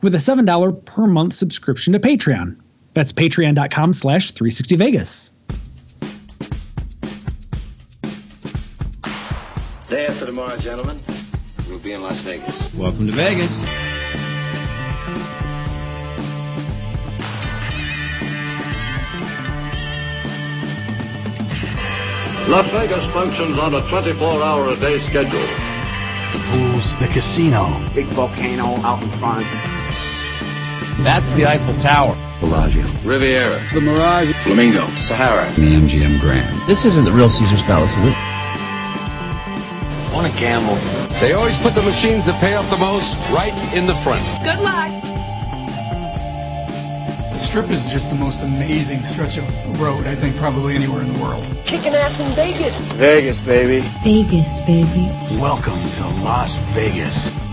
with a $7 per month subscription to Patreon. That's patreon.com slash 360vegas. Day after tomorrow, gentlemen, we'll be in Las Vegas. Welcome to Vegas. Las Vegas functions on a 24-hour-a-day schedule. The pools, the casino. Big volcano out in front. That's the Eiffel Tower. Bellagio. Riviera. The Mirage. Flamingo. Sahara. The MGM Grand. This isn't the real Caesar's Palace, is it? I want to gamble. They always put the machines that pay off the most right in the front. Good luck. The strip is just the most amazing stretch of road, I think, probably anywhere in the world. Kicking ass in Vegas. Vegas, baby. Vegas, baby. Welcome to Las Vegas.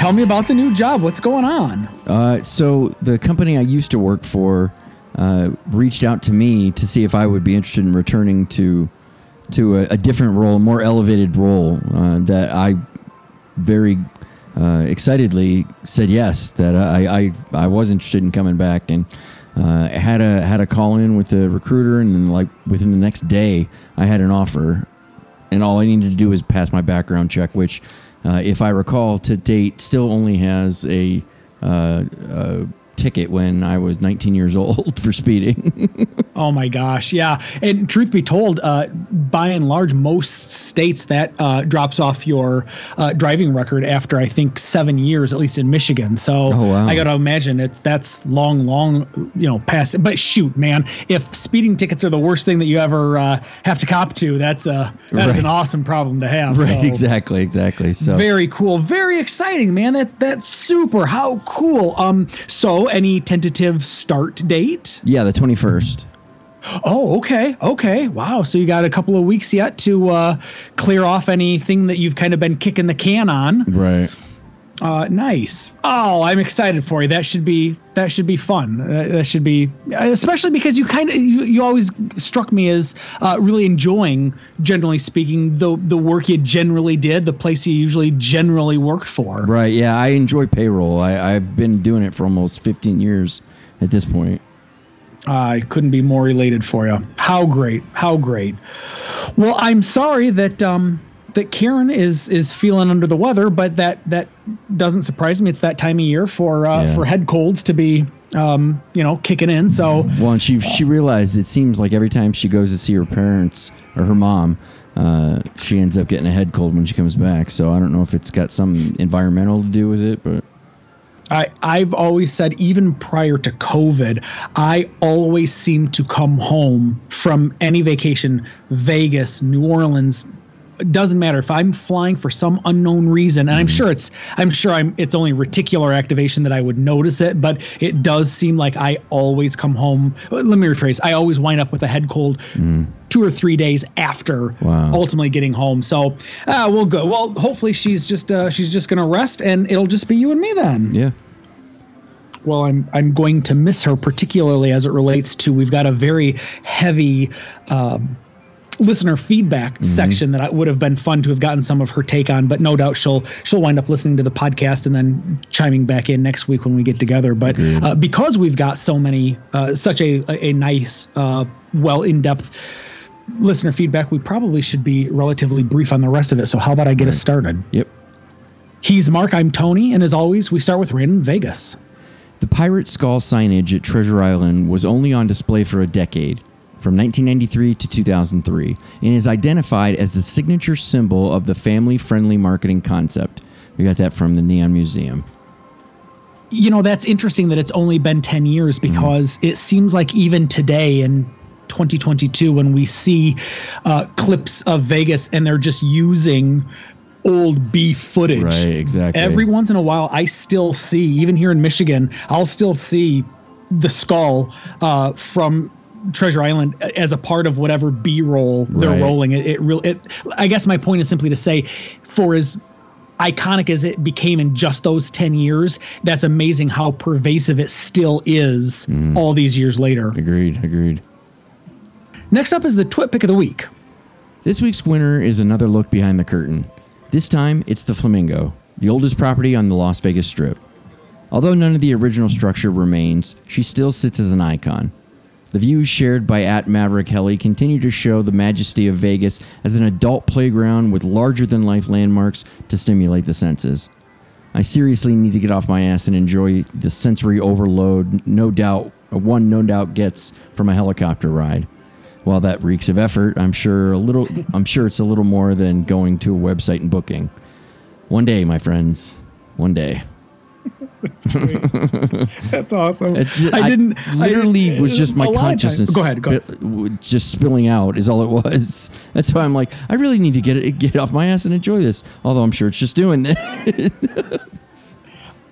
Tell me about the new job. What's going on? Uh, so the company I used to work for uh, reached out to me to see if I would be interested in returning to to a, a different role, a more elevated role. Uh, that I very uh, excitedly said yes. That I, I I was interested in coming back and. Uh, had a had a call in with the recruiter, and then like within the next day, I had an offer, and all I needed to do was pass my background check, which if I recall, to date, still only has a, uh, a ticket when I was 19 years old for speeding. oh my gosh, yeah. And truth be told, uh, by and large, most states that uh, drops off your uh, driving record after I think seven years, at least in Michigan. So oh, wow. I got to imagine it's that's long, long, you know, past. But shoot, man, if speeding tickets are the worst thing that you ever uh, have to cop to, that's a that's Right. an awesome problem to have. right, So- exactly, exactly. So Very cool. Very exciting, man. That's that's super. How cool. Um. So, any tentative start date? yeah, the 21st. Oh, okay, okay. Wow. So you got a couple of weeks yet to uh, clear off anything that you've kind of been kicking the can on. Right. Uh, nice. Oh, I'm excited for you. That should be that should be fun. Uh, that should be especially because you kind of you, you always struck me as uh, really enjoying, generally speaking, the the work you generally did, the place you usually generally worked for. Right. Yeah, I enjoy payroll. I, I've been doing it for almost 15 years at this point. I couldn't be more elated for you. How great! How great! Well, I'm sorry that um, that Karen is is feeling under the weather, but that that doesn't surprise me. It's that time of year for uh, Yeah. for head colds to be um, you know kicking in. So Well, and she she realized it seems like every time she goes to see her parents or her mom, uh, she ends up getting a head cold when she comes back. So I don't know if it's got some environmental to do with it, but I I've always said even prior to COVID, I always seem to come home from any vacation, Vegas, New Orleans. It doesn't matter if I'm flying for some unknown reason, and I'm sure it's I'm sure I'm it's only reticular activation that I would notice it, but it does seem like I always come home. Let me rephrase: I always wind up with a head cold two or three days after Wow. ultimately getting home. So uh, we'll go. Well, hopefully she's just uh, she's just gonna rest, and it'll just be you and me then yeah. well i'm i'm going to miss her particularly as it relates to we've got a very heavy um, listener feedback section that I, would have been fun to have gotten some of her take on but no doubt she'll she'll wind up listening to the podcast and then chiming back in next week when we get together. But uh, because we've got so many uh, such a a, nice uh, well in-depth listener feedback we probably should be relatively brief on the rest of it. So how about i get us started? Yep. he's mark i'm tony and as always we start with random vegas. The pirate skull signage at Treasure Island was only on display for a decade, from 1993 to 2003, and is identified as the signature symbol of the family friendly marketing concept. We got that from the Neon Museum. you know that's interesting that it's only been 10 years because it seems like even today in 2022 when we see uh, clips of vegas and they're just using old beef footage. Right, exactly. Every once in a while, I still see, even here in Michigan, I'll still see the skull uh, from Treasure Island as a part of whatever B-roll they're Right. rolling. It, it really, it. I guess my point is simply to say, for as iconic as it became in just those 10 years, that's amazing how pervasive it still is Mm. all these years later. Agreed. Agreed. Next up is the Twit Pick of the Week. This week's winner is another look behind the curtain. This time, it's the Flamingo, the oldest property on the Las Vegas Strip. Although none of the original structure remains, she still sits as an icon. The views shared by at Maverick Helly continue to show the majesty of Vegas as an adult playground with larger than life landmarks to stimulate the senses. I seriously need to get off my ass and enjoy the sensory overload no doubt one no doubt gets from a helicopter ride. While that reeks of effort, I'm sure a little I'm sure it's a little more than going to a website and booking. One day, my friends. One day. That's awesome. It's ju- I didn't. I literally didn't- was just my a lot of times- consciousness. Go ahead. Go ahead. just spilling out is all it was. That's why I'm like, I really need to get it, get off my ass and enjoy this. Although I'm sure it's just doing it.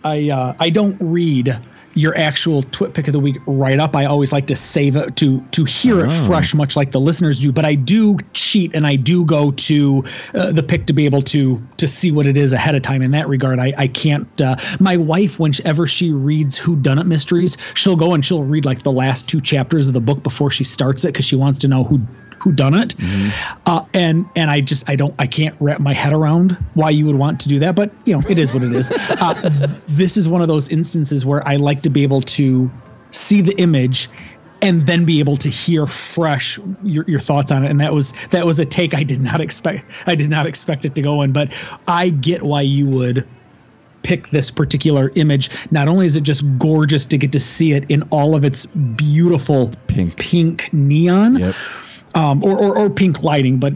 I uh, I don't read your actual twit pick of the week right up. I always like to save it to to hear it Oh. fresh, much like the listeners do. But I do cheat and I do go to uh, the pick to be able to to see what it is ahead of time. In that regard, I I can't. Uh, my wife, whenever she reads Who Done It mysteries, she'll go and she'll read like the last two chapters of the book before she starts it because she wants to know who who done it uh, and and i just i don't i can't wrap my head around why you would want to do that but you know it is what it is uh, this is one of those instances where i like to be able to see the image and then be able to hear fresh your, your thoughts on it and that was that was a take i did not expect i did not expect it to go in but i get why you would pick this particular image. Not only is it just gorgeous to get to see it in all of its beautiful Pink. pink neon, Yep. Um, or, or or pink lighting, but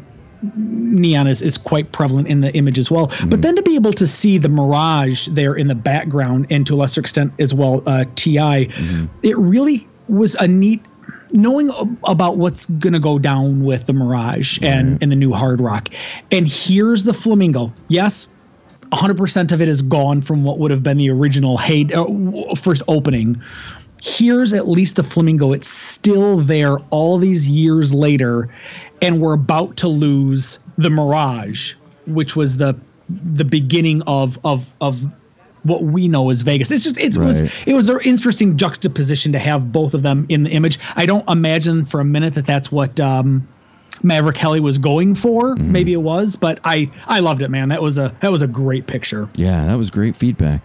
neon is, is quite prevalent in the image as well. But then to be able to see the mirage there in the background, and to a lesser extent as well, uh, TI, it really was a neat. Knowing about what's going to go down with the Mirage and, and the new Hard Rock. And here's the Flamingo. Yes, 100% of it is gone from what would have been the original hey, uh, first opening. Here's at least the flamingo. It's still there all these years later, and we're about to lose the Mirage, which was the the beginning of of of what we know as Vegas. It's just it was it was an interesting juxtaposition to have both of them in the image. I don't imagine for a minute that that's what um, Maverick Kelly was going for. Maybe it was, but I I loved it, man. That was a that was a great picture. Yeah, that was great feedback.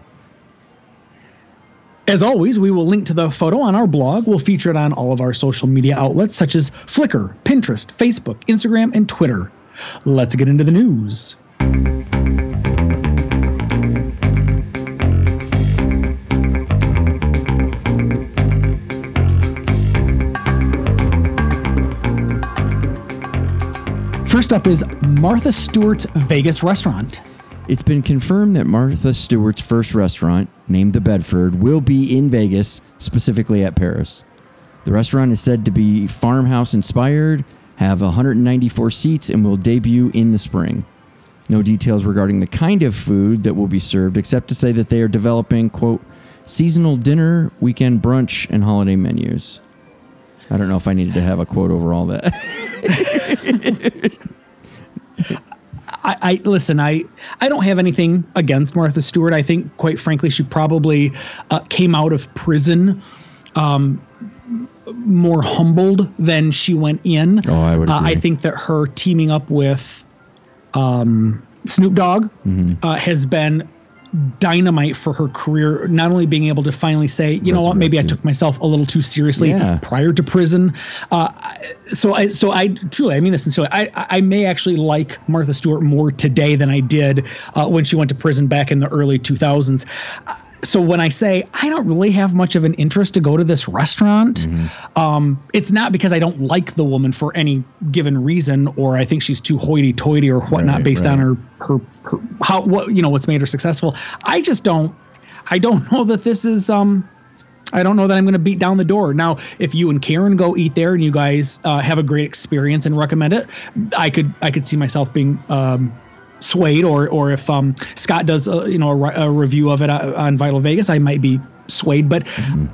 As always, we will link to the photo on our blog. We'll feature it on all of our social media outlets such as Flickr, Pinterest, Facebook, Instagram, and Twitter. Let's get into the news. First up is Martha Stewart's Vegas restaurant. It's been confirmed that Martha Stewart's first restaurant, named the Bedford, will be in Vegas, specifically at Paris. The restaurant is said to be farmhouse inspired, have 194 seats, and will debut in the spring. No details regarding the kind of food that will be served, except to say that they are developing, quote, seasonal dinner, weekend brunch, and holiday menus. I don't know if I needed to have a quote over all that. I, I listen. I I don't have anything against Martha Stewart. I think, quite frankly, she probably uh, came out of prison um, more humbled than she went in. Oh, I would Uh, I think that her teaming up with um, Snoop Dogg Mm-hmm. uh, has been dynamite for her career. Not only being able to finally say, you know what, maybe I took myself a little too seriously Yeah. prior to prison. Uh, so I so I truly I mean this sincerely. I I may actually like Martha Stewart more today than I did uh, when she went to prison back in the early 2000s. So when I say I don't really have much of an interest to go to this restaurant, um, it's not because I don't like the woman for any given reason, or I think she's too hoity-toity or whatnot Right, based on her, her her how what you know what's made her successful. I just don't I don't know that this is um I don't know that I'm going to beat down the door. Now, if you and Karen go eat there and you guys uh, have a great experience and recommend it, I could I could see myself being um, swayed, or or if um, Scott does a, you know a, a review of it uh, on Vital Vegas, I might be swayed. But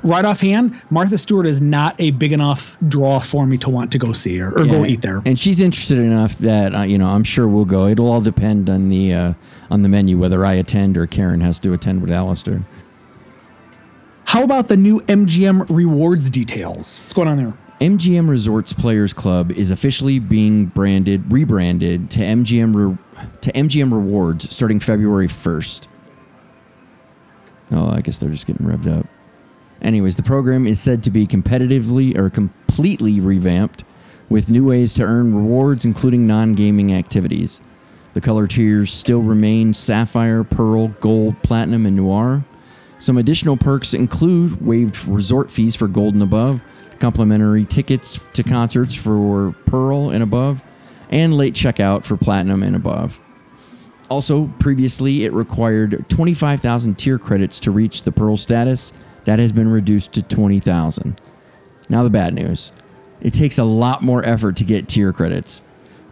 right offhand, Martha Stewart is not a big enough draw for me to want to go see her or go Yeah, eat there. And she's interested enough that uh, you know I'm sure we'll go. It'll all depend on the uh, on the menu whether I attend or Karen has to attend with Alistair. How about the new MGM rewards details? What's going on there? MGM Resorts Players Club is officially being branded, rebranded to MGM Re- to MGM Rewards starting February 1st. Oh, I guess they're just getting revved up. Anyways, the program is said to be competitively or completely revamped with new ways to earn rewards, including non gaming activities. The color tiers still remain Sapphire, Pearl, Gold, Platinum, and Noir. Some additional perks include waived resort fees for Gold and above, complimentary tickets to concerts for Pearl and above, and late checkout for Platinum and above. Also, previously it required 25,000 tier credits to reach the Pearl status. That has been reduced to 20,000. Now, the bad news it takes a lot more effort to get tier credits.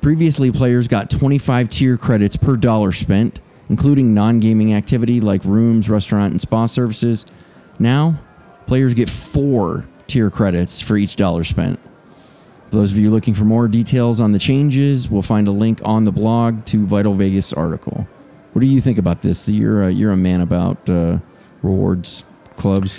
Previously, players got 25 tier credits per dollar spent, including non gaming activity like rooms, restaurant, and spa services. Now, players get four tier credits for each dollar spent. For those of you looking for more details on the changes, we'll find a link on the blog to Vital Vegas article. What do you think about this? You're a, you're a man about uh, rewards clubs.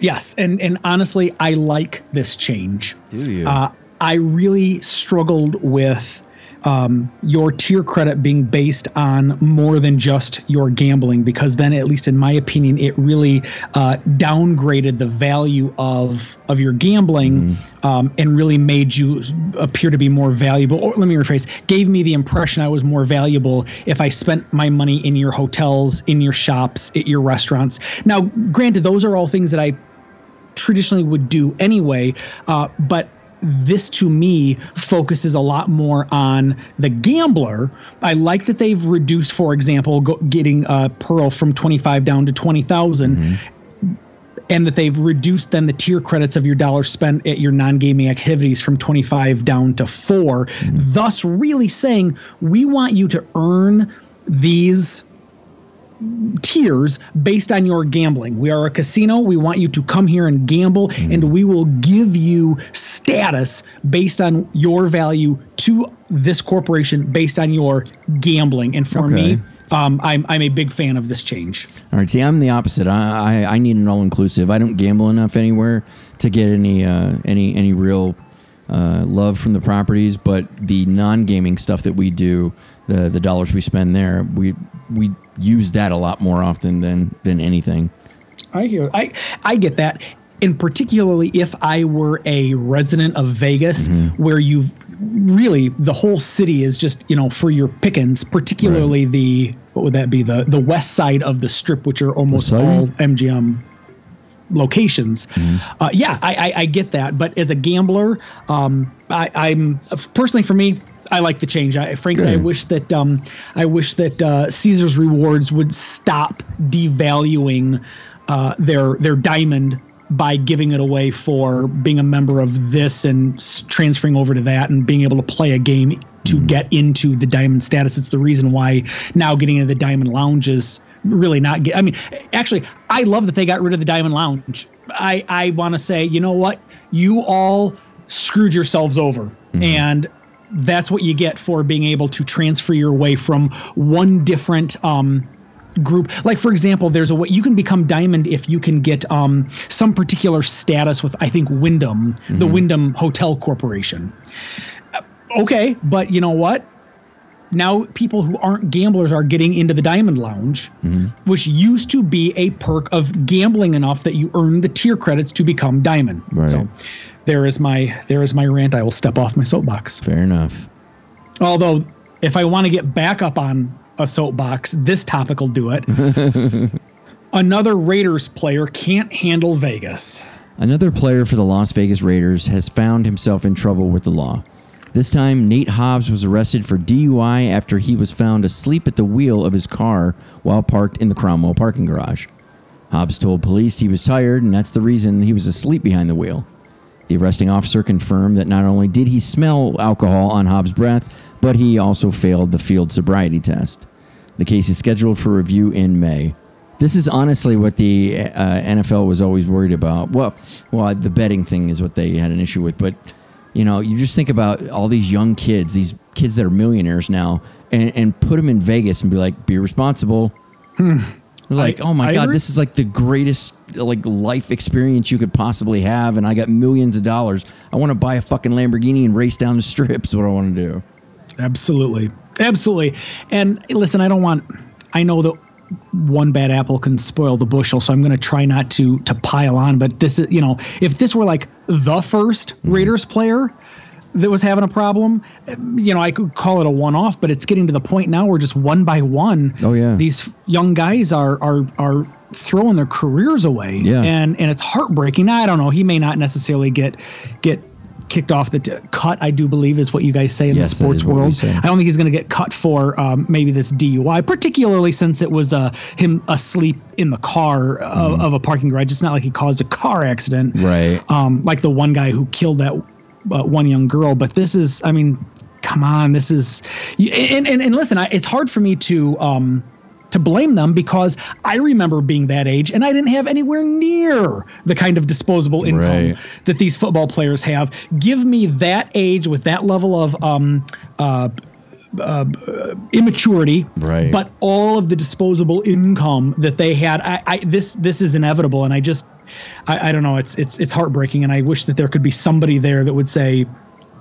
Yes, and and honestly, I like this change. Do you? Uh, I really struggled with um, your tier credit being based on more than just your gambling, because then, at least in my opinion, it really uh, downgraded the value of of your gambling um, and really made you appear to be more valuable. Or let me rephrase: gave me the impression I was more valuable if I spent my money in your hotels, in your shops, at your restaurants. Now, granted, those are all things that I traditionally would do anyway. Uh, but this to me focuses a lot more on the gambler. I like that they've reduced, for example, go, getting uh, Pearl from 25 down to 20,000. And that they've reduced then the tier credits of your dollar spent at your non gaming activities from 25 down to 4, thus, really saying we want you to earn these tiers based on your gambling. We are a casino. We want you to come here and gamble, and we will give you status based on your value to this corporation based on your gambling. And for Okay. me, um, I'm I'm a big fan of this change. All right. See, I'm the opposite. I I, I need an all inclusive. I don't gamble enough anywhere to get any uh, any any real uh, love from the properties. But the non gaming stuff that we do, the the dollars we spend there, we we use that a lot more often than than anything. I hear. I I get that. And particularly if I were a resident of Vegas, where you've really the whole city is just you know for your pickings. Particularly the what would that be the the west side of the strip, which are almost all MGM locations. Uh, yeah, I, I I get that. But as a gambler, um, I, I'm personally for me. I like the change. I frankly, I wish that um, I wish that uh, Caesar's Rewards would stop devaluing uh, their their diamond by giving it away for being a member of this and s- transferring over to that and being able to play a game to get into the diamond status. It's the reason why now getting into the diamond lounge is really not get. I mean, actually, I love that they got rid of the diamond lounge. I I want to say, you know what, you all screwed yourselves over and that's what you get for being able to transfer your way from one different um, group. Like for example, there's a way you can become diamond if you can get um, some particular status with I think Wyndham, the Wyndham Hotel Corporation. Uh, Okay, but you know what? Now people who aren't gamblers are getting into the Diamond Lounge, which used to be a perk of gambling enough that you earn the tier credits to become diamond. Right. So there is my there is my rant. I will step off my soapbox. Fair enough. Although, if I want to get back up on a soapbox, this topic will do it. Another Raiders player can't handle Vegas. Another player for the Las Vegas Raiders has found himself in trouble with the law. This time, Nate Hobbs was arrested for DUI after he was found asleep at the wheel of his car while parked in the Cromwell parking garage. Hobbs told police he was tired, and that's the reason he was asleep behind the wheel. The arresting officer confirmed that not only did he smell alcohol on Hobbs' breath, but he also failed the field sobriety test. The case is scheduled for review in May. This is honestly what the uh, NFL was always worried about. Well, well, the betting thing is what they had an issue with, but you know, you just think about all these young kids, these kids that are millionaires now, and, and put them in Vegas and be like, be responsible. Like, I- oh my I god, this is like the greatest like life experience you could possibly have, and I got millions of dollars. I want to buy a fucking Lamborghini and race down the strips. What I want to do. Absolutely. Absolutely. And listen, I don't want I know that one bad apple can spoil the bushel, so I'm going to try not to to pile on, but this is, you know, if this were like the 1st Mm-hmm. Raiders player that was having a problem, you know, I could call it a one-off, but it's getting to the point now where just one by one, Oh, yeah. these young guys are are are throwing their careers away. Yeah. And and it's heartbreaking. Now, I don't know, he may not necessarily get get kicked off the t- cut, I do believe is what you guys say in Yes, the sports is what we world. I don't think he's going to get cut for um, maybe this DUI, particularly since it was uh, him asleep in the car of, of a parking garage. It's not like he caused a car accident, Mm-hmm. Right. Um, like the one guy who killed that uh, one young girl. But this is, I mean, come on, this is, and and, and listen, I, it's hard for me to. Um, to blame them because I remember being that age and I didn't have anywhere near the kind of disposable income Right. that these football players have. Give me that age with that level of um, uh, uh, immaturity, Right. But all of the disposable income that they had, I, I this this is inevitable, and I just, I, I don't know, it's it's it's heartbreaking, and I wish that there could be somebody there that would say.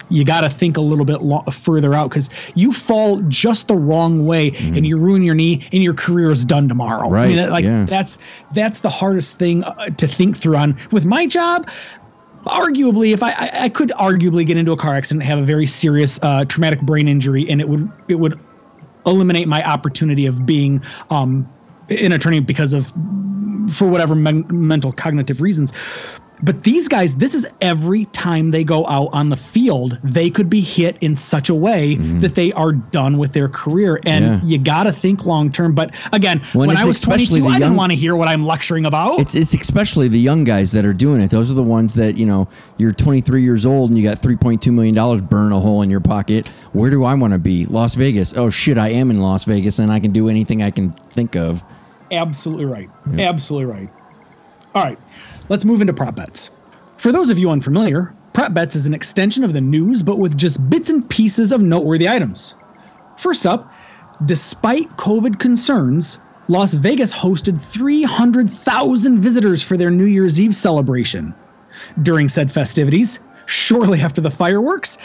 You got to think a little bit lo- further out because you fall just the wrong way and you ruin your knee and your career is done tomorrow. I. Right, mean, like yeah. that's that's the hardest thing uh, to think through. On with my job, arguably, if I, I could arguably get into a car accident, and have a very serious uh, traumatic brain injury, and it would it would eliminate my opportunity of being um, an attorney because of for whatever men- mental cognitive reasons. But these guys, this is every time they go out on the field, they could be hit in such a way mm-hmm. that they are done with their career. And. Yeah. you got to think long term. But again, When when I was 22, the I didn't want to hear what I'm lecturing about. It's it's especially the young guys that are doing it. Those are the ones that you know. You're 23 years old and you got 3.2 million dollars burn a hole in your pocket. Where do I want to be? Las Vegas. Oh shit, I am in Las Vegas and I can do anything I can think of. Absolutely right. Absolutely right. All right, let's move into prop bets. For those of you unfamiliar, prop bets is an extension of the news, but with just bits and pieces of noteworthy items. First up, despite COVID concerns, Las Vegas hosted 300,000 visitors for their New Year's Eve celebration. During said festivities, shortly after the fireworks,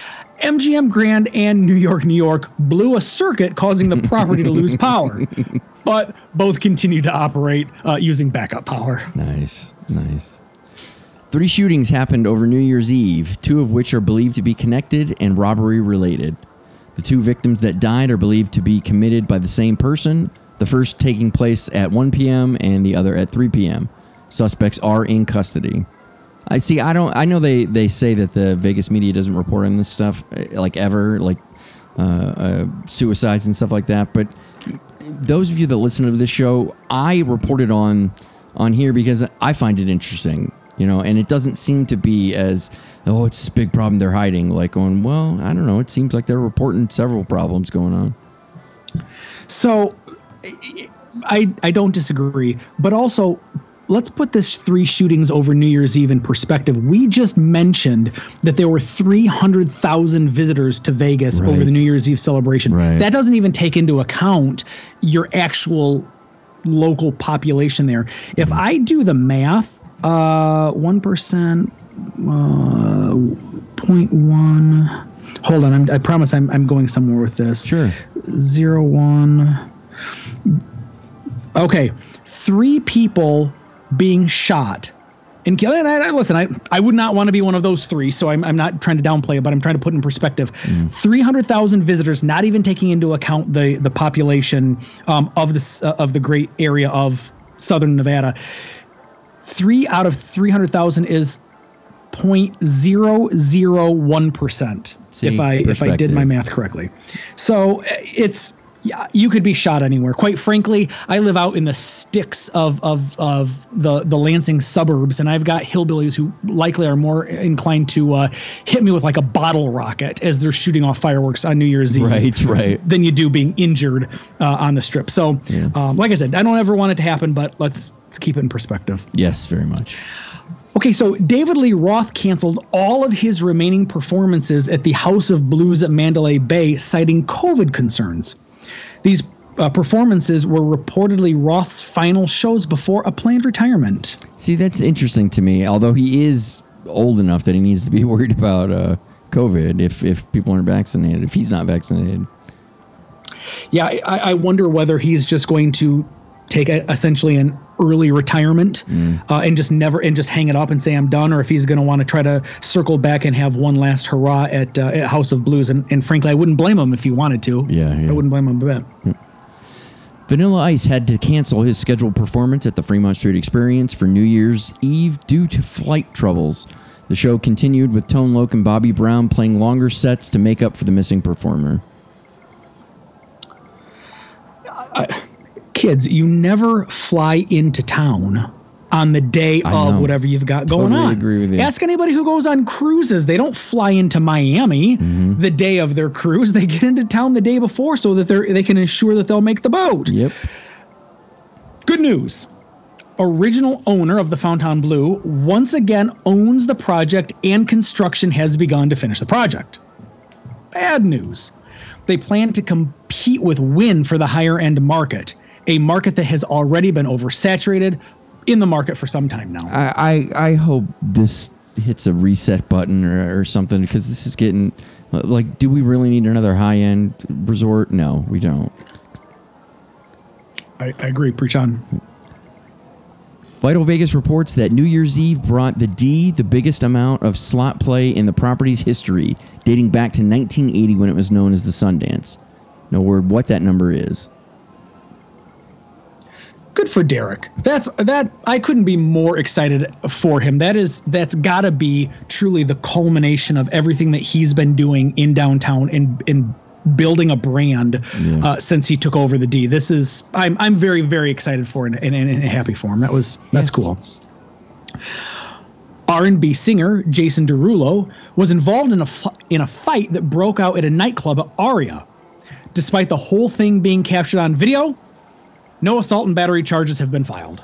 MGM Grand and New York, New York blew a circuit, causing the property to lose power. But both continued to operate uh, using backup power. Nice, nice. Three shootings happened over New Year's Eve, two of which are believed to be connected and robbery related. The two victims that died are believed to be committed by the same person, the first taking place at 1 p.m. and the other at 3 p.m. Suspects are in custody. I see. I don't. I know they they say that the Vegas media doesn't report on this stuff eh, like ever, like uh, uh, suicides and stuff like that. But those of you that listen to this show, I reported on on here because I find it interesting, you know, and it doesn't seem to be as oh, it's this big problem they're hiding. Like on, well, I don't know. It seems like they're reporting several problems going on. So I I don't disagree, but also let's put this three shootings over New Year's Eve in perspective. We just mentioned that there were 300,000 visitors to Vegas over the New Year's Eve celebration. Right. That doesn't even take into account your actual local population there. If I do the math, uh 1% uh 0.1 Hold on, I'm, I promise I'm, I'm going somewhere with this Sure. zero one. Okay, three people being shot and killed. And I, I- listen, I, I would not want to be one of those three, so I'm, I'm not trying to downplay it, but I'm trying to put in perspective. Hundred thousand visitors, not even taking into account the the population um, of this uh, of the great area of southern Nevada. Three out of three hundred thousand is 0.001 percent See, if I if I did my math correctly. So uh, it's yeah, you could be shot anywhere. Quite frankly, I live out in the sticks of of of the the Lansing suburbs, and I've got hillbillies who likely are more inclined to uh, hit me with like a bottle rocket as they're shooting off fireworks on New Year's Eve. Right, right. Than you do being injured uh, on the strip. So, Yeah. um, like I said, I don't ever want it to happen, but let's, let's keep it in perspective. Yes, very much. Okay, so David Lee Roth canceled all of his remaining performances at the House of Blues at Mandalay Bay, citing COVID concerns. These uh, performances were reportedly Roth's final shows before a planned retirement. See, that's interesting to me. Although he is old enough that he needs to be worried about uh, COVID if if people aren't vaccinated, if he's not vaccinated. Yeah, I, I wonder whether he's just going to take a, essentially an early retirement uh, and just never and just hang it up and say I'm done, or if he's going to want to try to circle back and have one last hurrah at, uh, at House of Blues. And, and frankly, I wouldn't blame him if he wanted to. Yeah, yeah. I wouldn't blame him a bit. Vanilla Ice had to cancel his scheduled performance at the Fremont Street Experience for New Year's Eve due to flight troubles. The show continued with Tone Loc and Bobby Brown playing longer sets to make up for the missing performer. Kids, you never fly into town on the day I of know. whatever you've got going Totally on. agree with you. Ask anybody who goes on cruises. They don't fly into Miami Mm-hmm. the day of their cruise. They get into town the day before so that they they can ensure that they'll make the boat. Yep. Good news. Original owner of the Fontainebleau once again owns the project and construction has begun to finish the project. Bad news. They plan to compete with Wynn for the higher end market, a market that has already been oversaturated in the market for some time now. I, I, I hope this hits a reset button or, or something because this is getting like, do we really need another high end resort? No, we don't. I, I agree. Preach on. Vital Vegas reports that New Year's Eve brought the D the biggest amount of slot play in the property's history, dating back to 1980 when it was known as the Sundance. No word what that number is. Good for Derek. That's that. I couldn't be more excited for him. That is that's got to be truly the culmination of everything that he's been doing in downtown and in building a brand uh, since he took over the D. This is I'm I'm very very excited for and, and, and happy for him. That was that's cool. R&B singer Jason Derulo was involved in a f- in a fight that broke out at a nightclub at Aria. Despite the whole thing being captured on video, no assault and battery charges have been filed.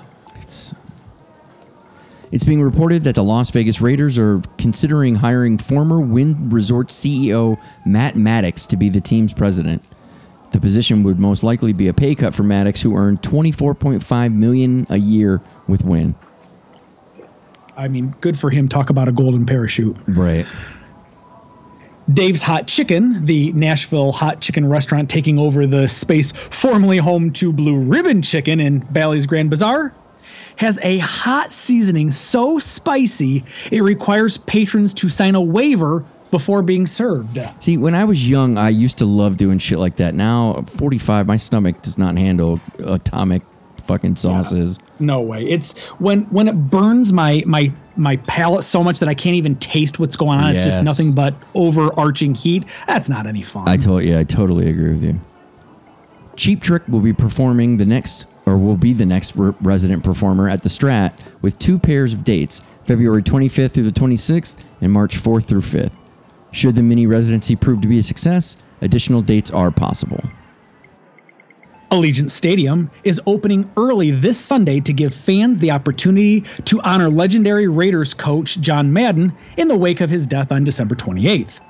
It's being reported that the Las Vegas Raiders are considering hiring former Wynn Resort CEO Matt Maddox to be the team's president. The position would most likely be a pay cut for Maddox, who earned 24.5 million a year with Wynn. I mean, good for him. Talk about a golden parachute. Right. Dave's Hot Chicken, the Nashville hot chicken restaurant taking over the space formerly home to Blue Ribbon Chicken in Bally's Grand Bazaar, has a hot seasoning so spicy it requires patrons to sign a waiver before being served. See, when I was young, I used to love doing shit like that. Now, I'm 45, my stomach does not handle atomic fucking sauces. No way. It's when when it burns my my my palate so much that I can't even taste what's going on. It's just nothing but overarching heat. That's not any fun. I told yeah, I totally agree with you. Cheap Trick will be performing the next, or will be the next re- resident performer at the Strat with two pairs of dates: February 25th through the 26th and March 4th through 5th. Should the mini residency prove to be a success, additional dates are possible. Allegiant Stadium is opening early this Sunday to give fans the opportunity to honor legendary Raiders coach John Madden in the wake of his death on December 28th.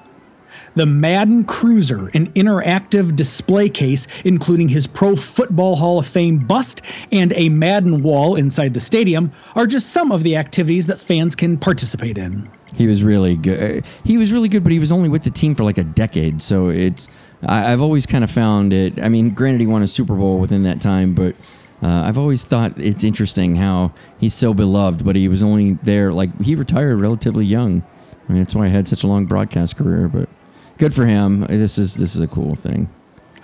The Madden Cruiser, an interactive display case including his Pro Football Hall of Fame bust and a Madden wall inside the stadium, are just some of the activities that fans can participate in. He was really good. Uh, he was really good, but he was only with the team for like a decade. So it's I, I've always kind of found it. I mean, granted, he won a Super Bowl within that time, but uh, I've always thought it's interesting how he's so beloved, but he was only there like he retired relatively young. I mean, that's why I had such a long broadcast career. But good for him. This is this is a cool thing.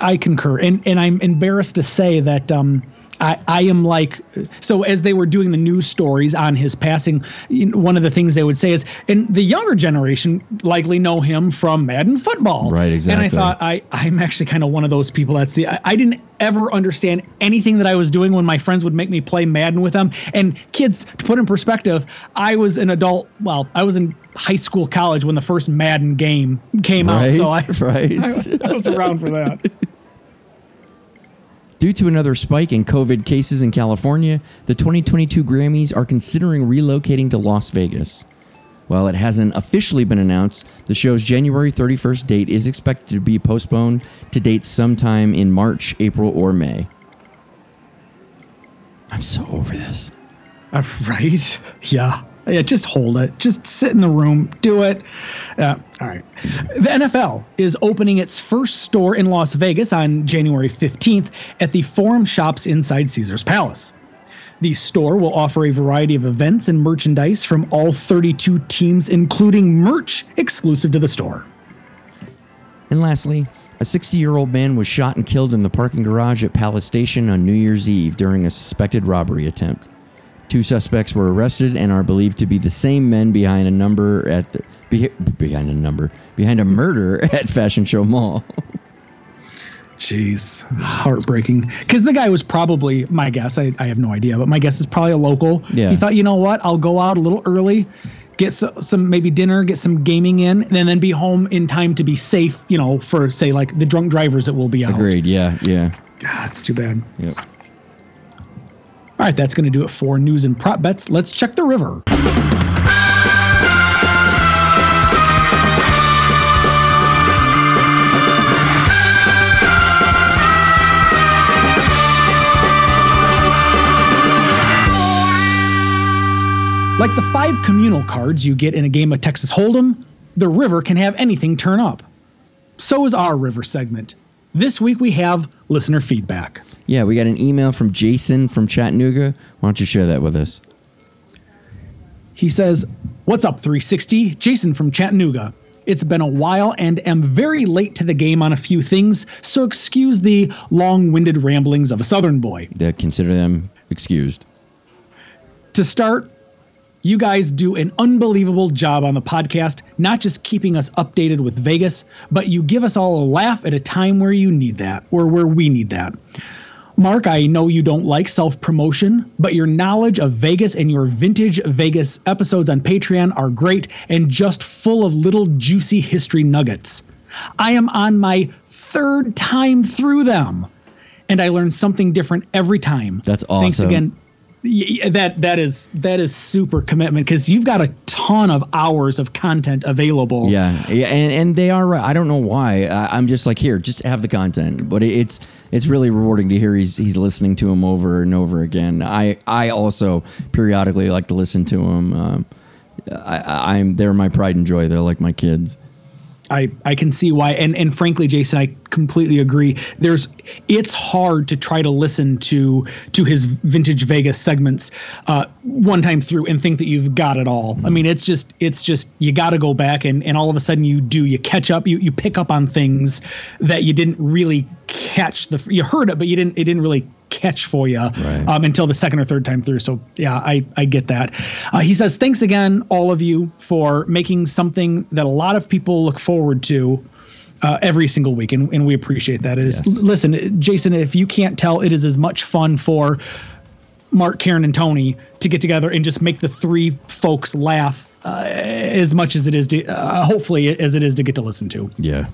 I concur, and and I'm embarrassed to say that um, I, I am like so as they were doing the news stories on his passing one of the things they would say is and the younger generation likely know him from madden football Right, exactly. and i thought i i'm actually kind of one of those people that's the I, I didn't ever understand anything that i was doing when my friends would make me play madden with them and kids to put in perspective i was an adult well i was in high school college when the first madden game came Right, out so i right. I, I was around for that Due to another spike in COVID cases in California, the 2022 Grammys are considering relocating to Las Vegas. While it hasn't officially been announced, the show's January 31st date is expected to be postponed to dates sometime in March, April, or May. I'm so over this. Uh, right? Yeah. Yeah, just hold it. Just sit in the room. Do it. Uh, all right. The NFL is opening its first store in Las Vegas on January 15th at the Forum Shops inside Caesars Palace. The store will offer a variety of events and merchandise from all 32 teams, including merch exclusive to the store. And lastly, a 60 year old man was shot and killed in the parking garage at Palace Station on New Year's Eve during a suspected robbery attempt. Two suspects were arrested and are believed to be the same men behind a number at the be, behind a number behind a murder at Fashion Show Mall. Jeez, heartbreaking. Because the guy was probably my guess. I, I have no idea, but my guess is probably a local. Yeah. He thought, you know what? I'll go out a little early, get so, some maybe dinner, get some gaming in, and then be home in time to be safe. You know, for say like the drunk drivers that will be out. Agreed. Yeah. Yeah. God, it's too bad. Yep. All right, that's going to do it for news and prop bets. Let's check the river. Like the five communal cards you get in a game of Texas Hold'em, the river can have anything turn up. So is our river segment. This week we have listener feedback. Yeah. We got an email from Jason from Chattanooga. Why don't you share that with us? He says, What's up, 360? Jason from Chattanooga. It's been a while and am very late to the game on a few things, so excuse the long winded ramblings of a Southern boy. That consider them excused. To start, you guys do an unbelievable job on the podcast, not just keeping us updated with Vegas, but you give us all a laugh at a time where you need that, or where we need that. Mark, I know you don't like self promotion, but your knowledge of Vegas and your vintage Vegas episodes on Patreon are great and just full of little juicy history nuggets. I am on my third time through them, and I learn something different every time. That's awesome. Thanks again. Y- y- That that is that is super commitment because you've got a ton of hours of content available. Yeah, yeah, and, and they are. right. I don't know why. I, I'm just like here, just have the content. But it, it's it's really rewarding to hear he's he's listening to him over and over again. I I also periodically like to listen to him. Um, I, I- I'm they're my pride and joy. They're like my kids. I, I can see why and and frankly Jason I completely agree there's it's hard to try to listen to to his vintage Vegas segments uh, one time through and think that you've got it all I mean it's just it's just you got to go back and and all of a sudden you do you catch up you you pick up on things that you didn't really catch the you heard it but you didn't it didn't really catch for you Right. um, until the second or third time through. So yeah, I, I get that. Uh, he says, thanks again, all of you, for making something that a lot of people look forward to. Uh, every single week, and, and we appreciate that. It is Yes. listen, Jason. If you can't tell, it is as much fun for Mark, Karen, and Tony to get together and just make the three folks laugh uh, as much as it is to, uh, hopefully, as it is to get to listen to. Yeah.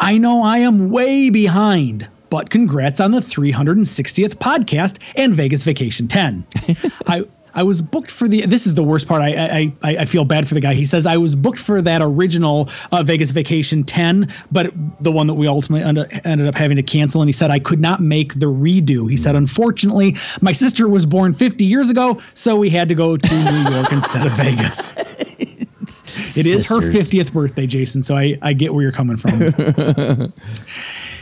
I know I am way behind, but congrats on the 360th podcast and Vegas Vacation 10. I I was booked for the. This is the worst part. I I I, I feel bad for the guy. He says I was booked for that original uh, Vegas Vacation 10, but the one that we ultimately ended, ended up having to cancel. And he said I could not make the redo. He said unfortunately my sister was born 50 years ago, so we had to go to New York instead of Vegas. It is her 50th birthday, Jason. So I, I get where you're coming from.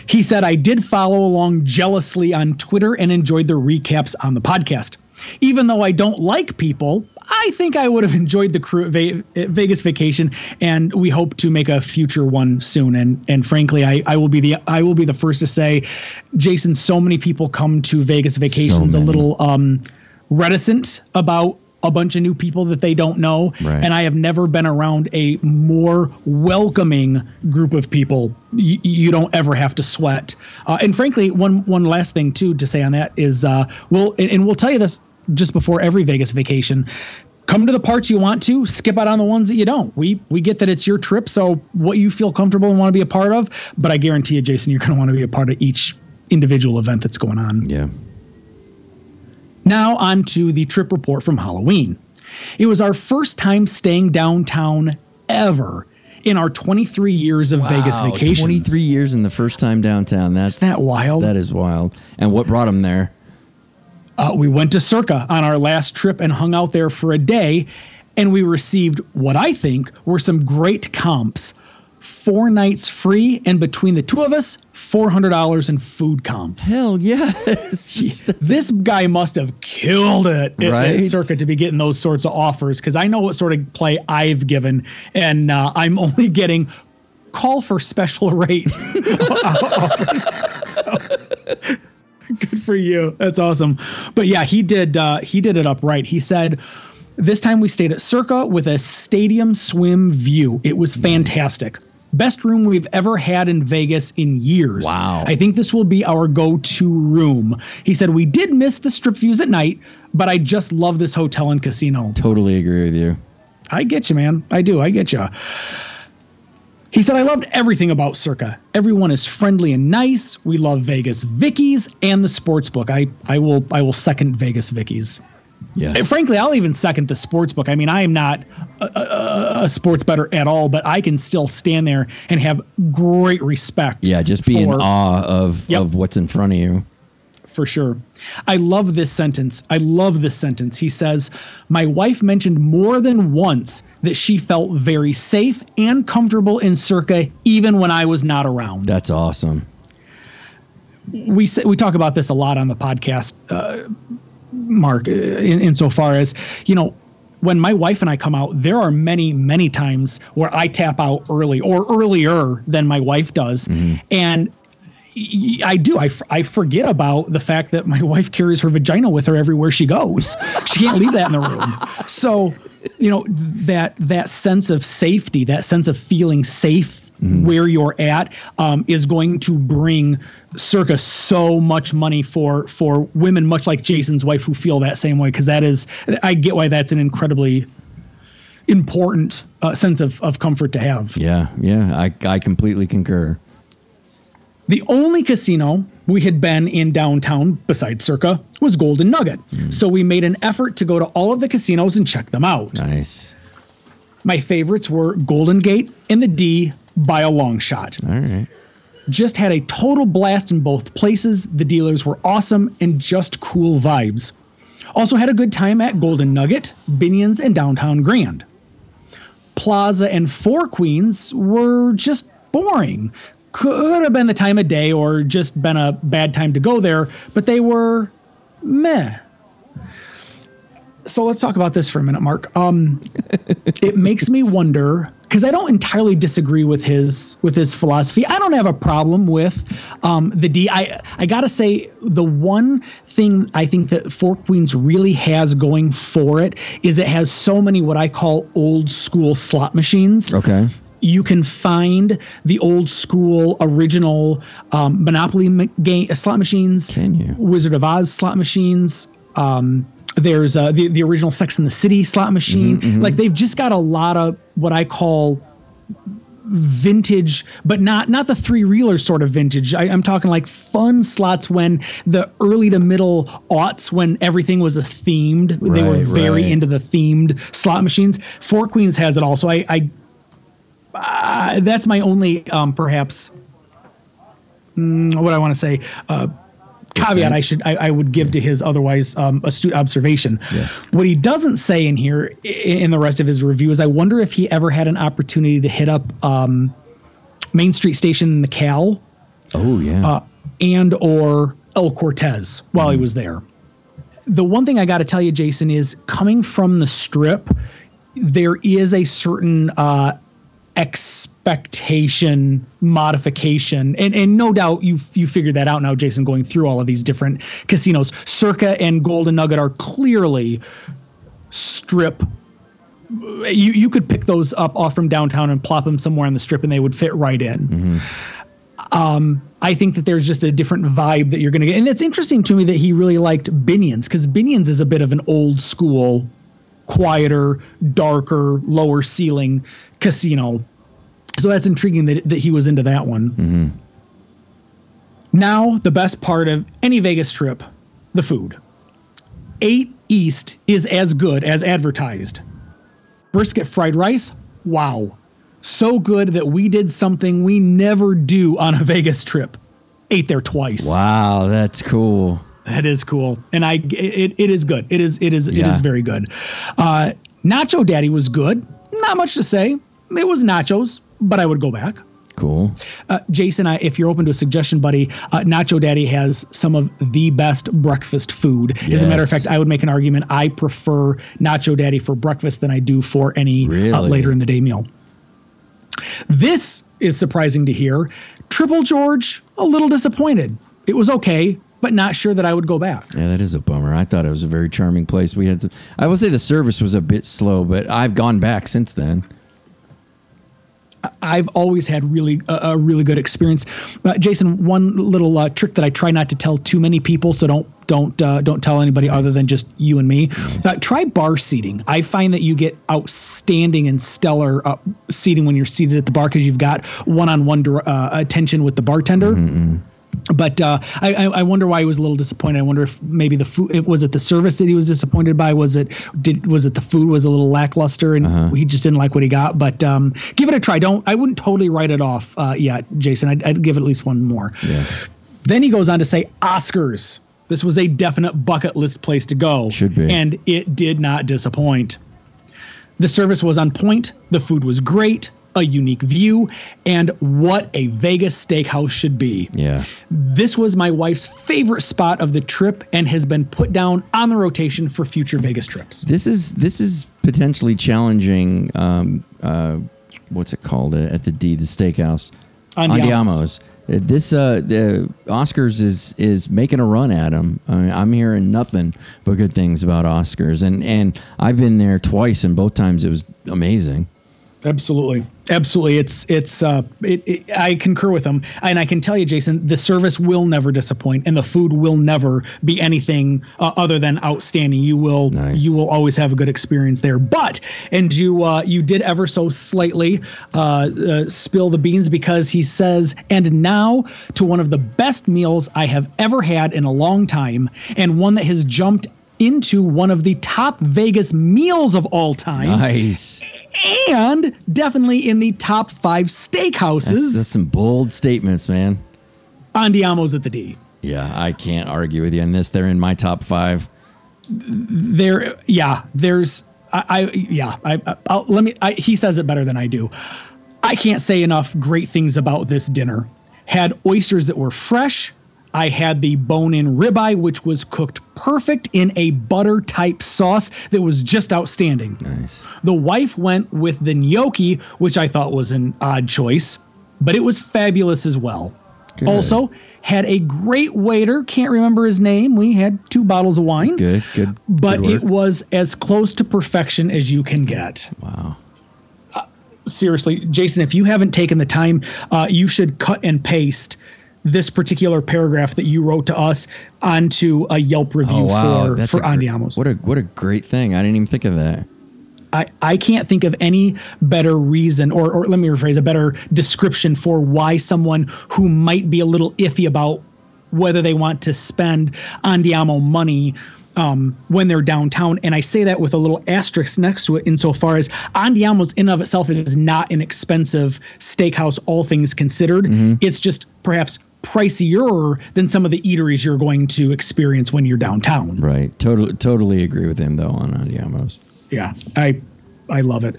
he said, I did follow along jealously on Twitter and enjoyed the recaps on the podcast. Even though I don't like people, I think I would have enjoyed the Ve- Vegas vacation, and we hope to make a future one soon. And and frankly, I, I will be the I will be the first to say, Jason. So many people come to Vegas vacations a little um, reticent about a bunch of new people that they don't know, Right. and I have never been around a more welcoming group of people. You, you don't ever have to sweat. Uh, and frankly, one one last thing too to say on that is, uh, we'll and, and we'll tell you this just before every Vegas vacation. Come to the parts you want to, skip out on the ones that you don't. We we get that it's your trip, so what you feel comfortable and want to be a part of. But I guarantee you, Jason, you're going to want to be a part of each individual event that's going on. Yeah. Now, on to the trip report from Halloween. It was our first time staying downtown ever in our 23 years of Vegas vacation Wow, vacations. 23 years and the first time downtown. That's Isn't that wild? That is wild. And what brought him there? Uh, we went to Circa on our last trip and hung out there for a day, and we received what I think were some great comps. Four nights free, and between the two of us, $400 in food comps. Hell yes. this guy must have killed it at, at Right? Circa to be getting those sorts of offers because I know what sort of play I've given, and uh, I'm only getting call for special rate offers. So, good for you. That's awesome. But yeah, he did. Uh, he did it up right. He said. This time we stayed at Circa with a stadium swim view. It was fantastic. Best room we've ever had in Vegas in years. Wow. I think this will be our go to room. He said, We did miss the strip views at night, but I just love this hotel and casino. totally agree with you. I get you, man. I do. I get you. He said, I loved everything about Circa. Everyone is friendly and nice. We love Vegas Vickies and the sports book. I, I will I will second Vegas Vickies. Yeah. And frankly, I'll even second the sports book. I mean, I am not a, a, a sports bettor at all, but I can still stand there and have great respect. Yeah, just be in awe of, Yep. of what's in front of you. For sure. I love this sentence. I love this sentence. He says, My wife mentioned more than once that she felt very safe and comfortable in Circa even when I was not around. That's awesome. We say, we talk about this a lot on the podcast, uh, Mark, in, insofar as, you know, when my wife and I come out, there are many, many times where I tap out early or earlier than my wife does. And y- I do. I, f- I forget about the fact that my wife carries her vagina with her everywhere she goes. She can't leave that in the room. So, you know, that that sense of safety, that sense of feeling safe where you're at, um, is going to bring circa so much money for for women, much like Jason's wife, who feel that same way. Because that is, I get why that's an incredibly important uh, sense of, of comfort to have. Yeah, yeah. I, I completely concur. The only casino we had been in downtown besides Circa was Golden Nugget. Hmm. So we made an effort to go to all of the casinos and check them out. Nice. My favorites were Golden Gate and the D by a long shot. All right. Just had a total blast in both places. The dealers were awesome and just cool vibes. Also had a good time at Golden Nugget, Binion's, and Downtown Grand. Plaza and Four Queens were just boring. Could have been the time of day or just been a bad time to go there, but they were meh. So let's talk about this for a minute, Mark. Um, it makes me wonder because I don't entirely disagree with his with his philosophy. I don't have a problem with um, the D. I I gotta say the one thing I think that Four Queens really has going for it is it has so many what I call old school slot machines Okay. You can find the old school original um, Monopoly m- game uh, slot machines. Can you? Wizard of Oz slot machines. Um, there's uh, the the original Sex in the City slot machine. Mm-hmm, Like they've just got a lot of what I call vintage, but not not the three reeler sort of vintage. I, I'm talking like fun slots when the early to middle aughts when everything was a themed. they were very right. into the themed slot machines. Four Queens has it also. I, I uh, that's my only um, perhaps mm, what I want to say uh, caveat I should I, I would give to his otherwise um, astute observation. Yes. What he doesn't say in here in the rest of his review is I wonder if he ever had an opportunity to hit up um, Main Street Station in the Cal Oh yeah. uh, and or El Cortez while he was there. the one thing I got to tell you, Jason, is coming from the strip, there is a certain uh, expectation modification, and and no doubt you you figured that out now, Jason. Going through all of these different casinos, Circa and Golden Nugget are clearly strip. You you could pick those up off from downtown and plop them somewhere on the strip, and they would fit right in. Um, I think that there's just a different vibe that you're going to get. And it's interesting to me that he really liked Binions because Binions is a bit of an old school, quieter, darker, lower ceiling casino. So that's intriguing that, that he was into that one. Now, the best part of any Vegas trip the food. 8 East is as good as advertised. Brisket fried rice, wow so good that we did something we never do on a Vegas trip. Ate there twice. Wow, that's cool. That is cool, and I it, it is good. It is it is it Yeah. is very good. Uh, Nacho Daddy was good. Not much to say. It was nachos, but I would go back. Cool. Uh, Jason, I, if you're open to a suggestion, buddy, uh, Nacho Daddy has some of the best breakfast food. As a matter of fact, I would make an argument. I prefer Nacho Daddy for breakfast than I do for any uh, later in the day meal. This is surprising to hear. Triple George, a little disappointed. It was okay, but not sure that I would go back. Yeah, that is a bummer. I thought it was a very charming place. We had, to, I will say, the service was a bit slow, but I've gone back since then. I've always had really a, a really good experience. Uh, Jason, one little uh, trick that I try not to tell too many people, so don't don't uh, don't tell anybody other than just you and me. Uh, try bar seating. I find that you get outstanding and stellar uh, seating when you're seated at the bar because you've got one-on-one uh, attention with the bartender. But uh, I, I wonder why he was a little disappointed. I wonder if maybe the food it was it the service that he was disappointed by. Was it did was it the food was a little lackluster and he just didn't like what he got. But um, give it a try. Don't I wouldn't totally write it off uh, yet, Jason. I'd, I'd give it at least one more. Yeah. Then he goes on to say Oscars. This was a definite bucket list place to go. Should be. And it did not disappoint. The service was on point, the food was great, a unique view, and what a Vegas steakhouse should be. Yeah. This was my wife's favorite spot of the trip and has been put down on the rotation for future Vegas trips. This is this is potentially challenging. Um, uh, what's it called uh, at the D, the steakhouse? Andiamo's. Andiamo's. Uh, This uh, the Oscars is is making a run at them. I mean, I'm hearing nothing but good things about Oscars, and and I've been there twice, and both times it was amazing. Absolutely, absolutely. It's it's. Uh, it, it, I concur with them, and I can tell you, Jason, the service will never disappoint, and the food will never be anything uh, other than outstanding. You will Nice. you will always have a good experience there. But and you uh, you did ever so slightly uh, uh, spill the beans because he says, and now to one of the best meals I have ever had in a long time, and one that has jumped into one of the top Vegas meals of all time Nice. And definitely in the top five steakhouses. That's, that's some bold statements, man. Andiamo's at the D. Yeah, I can't argue with you on this. They're in my top five. There, yeah, there's, I, I yeah, I, I I'll, let me. I, he says it better than I do. I can't say enough great things about this dinner. Had oysters that were fresh. I had the bone-in ribeye, which was cooked perfect in a butter type sauce that was just outstanding. Nice. The wife went with the gnocchi, which I thought was an odd choice, but it was fabulous as well. Good. Also, had a great waiter, can't remember his name. We had two bottles of wine, Good. Good. but good it was as close to perfection as you can get. wow. Seriously, Jason, if you haven't taken the time, uh, you should cut and paste this particular paragraph that you wrote to us onto a Yelp review Oh wow, for, that's for Andiamo's. What a what a great thing! I didn't even think of that. I, I can't think of any better reason, or, or let me rephrase, a better description for why someone who might be a little iffy about whether they want to spend Andiamo money um, when they're downtown. And I say that with a little asterisk next to it, insofar as Andiamo's in and of itself is not an expensive steakhouse, all things considered. It's just perhaps pricier than some of the eateries you're going to experience when you're downtown. Right. Totally. Totally agree with him though on Andiamo's. yeah i i love it